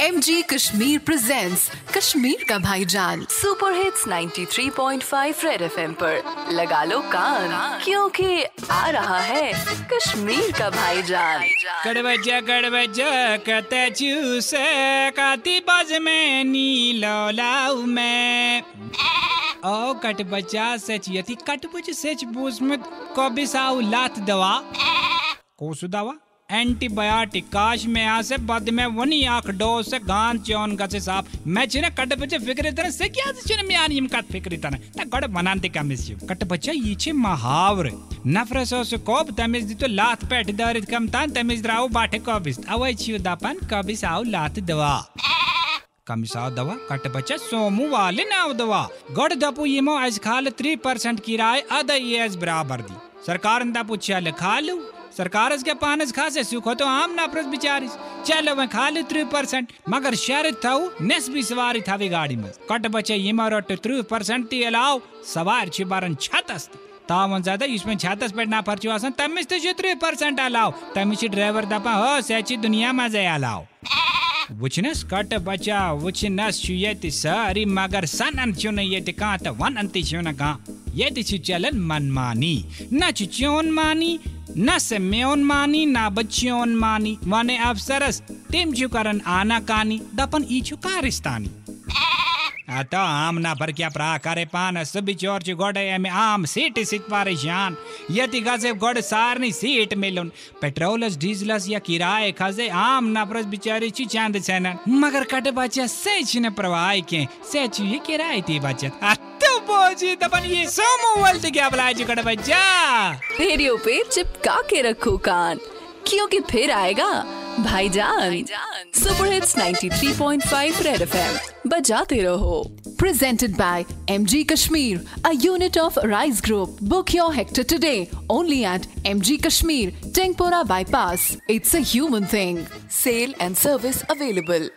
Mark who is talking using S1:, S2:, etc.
S1: M G Kashmir presents Kashmir का भाईजान
S2: super hits 93.5 red FM पर। लगा लो कान क्योंकि आ रहा है कश्मीर का भाईजान
S3: कड़वज कड़वज कते चूसे काती बाज में नीलो लाऊ में। ओ कट बच्चा सच यति कट बच सच बूस में कबिसाऊ लात दवा। कोसु दवा? एंटीबायोटिक, काश में आ से बद में वनी आख डो से गान चौन का से साफ़। मैं चिने कट बच्चे फ़िक्र तरह से क्या चिने म्यान यम कट फ़िक्र तरह। ता गड़ बनाते का मिस कट बच्चा ये छे महावर। नफरसो से कोब तमिज दी तो लात पेट दरित कम तान तमिज द्राउ बाटे कबिस। अवै छियो दापन कबिस आउ लात दवा। कमिसाव दवा, कट बच्चा सोमू वाले नाव दवा। गड़ दपु यमो आज खाल त्री परसेंट किराए अद ये बराबर दी। सरकार ने पूछा ले खा लू सरकार के पानस खासे सुख तो आम ना प्रस बिचारिस। चलो मैं खा लू त्री परसेंट, मगर शहर थाऊ, नेस भी सवारी था गाड़ी में। कट बच्चे यमो रोट त्री परसेंट ती अलाव, सवार छी बारन छतस तावन ज़्यादा इसमें छतस पे ना पर्चो आसन तमिस तो त्री परसेंट अलाव तमिस ड्राइवर दपा हो, सची दुनिया मज़े अलाव। वुचनस कट बचा, वुचनस छु यति सारी, मगर सनन चुन यति का त वन अंति चुन का यति छु चलन मनमानी, न छु चोन मानी न से मेन मानी ना बच्चोन मानी वने अफसरस तिम छु करन आना कानी, दपन ई छु कारिस्तानी आता आम ना पर क्या प्रा करे पान सभी चोर छु गोडे एमे आम सीट सिट परेशान यति गसे गोड सारनी सीट मिलुन। पेट्रोलस, डीजलस या किराए खसे आम ना प्रस बिचारी छु चाँद छन मगर कट बच्चा से छिने प्रवाह के से छु ये किराए ती बचत। बोजी दपन ये सोमो वल्ट क्या बलाय छु कट बच्चा
S2: रेडियो पे चिपका के रखो कान क्योंकि फिर आएगा भाईजान सुपर हिट्स 93.5 रेड एफएम बजाते रहो
S1: presented by MG Kashmir, a unit of Rise Group. Book your hector today only at MG Kashmir, Tengpora Bypass. It's a human thing.
S2: Sale and service available.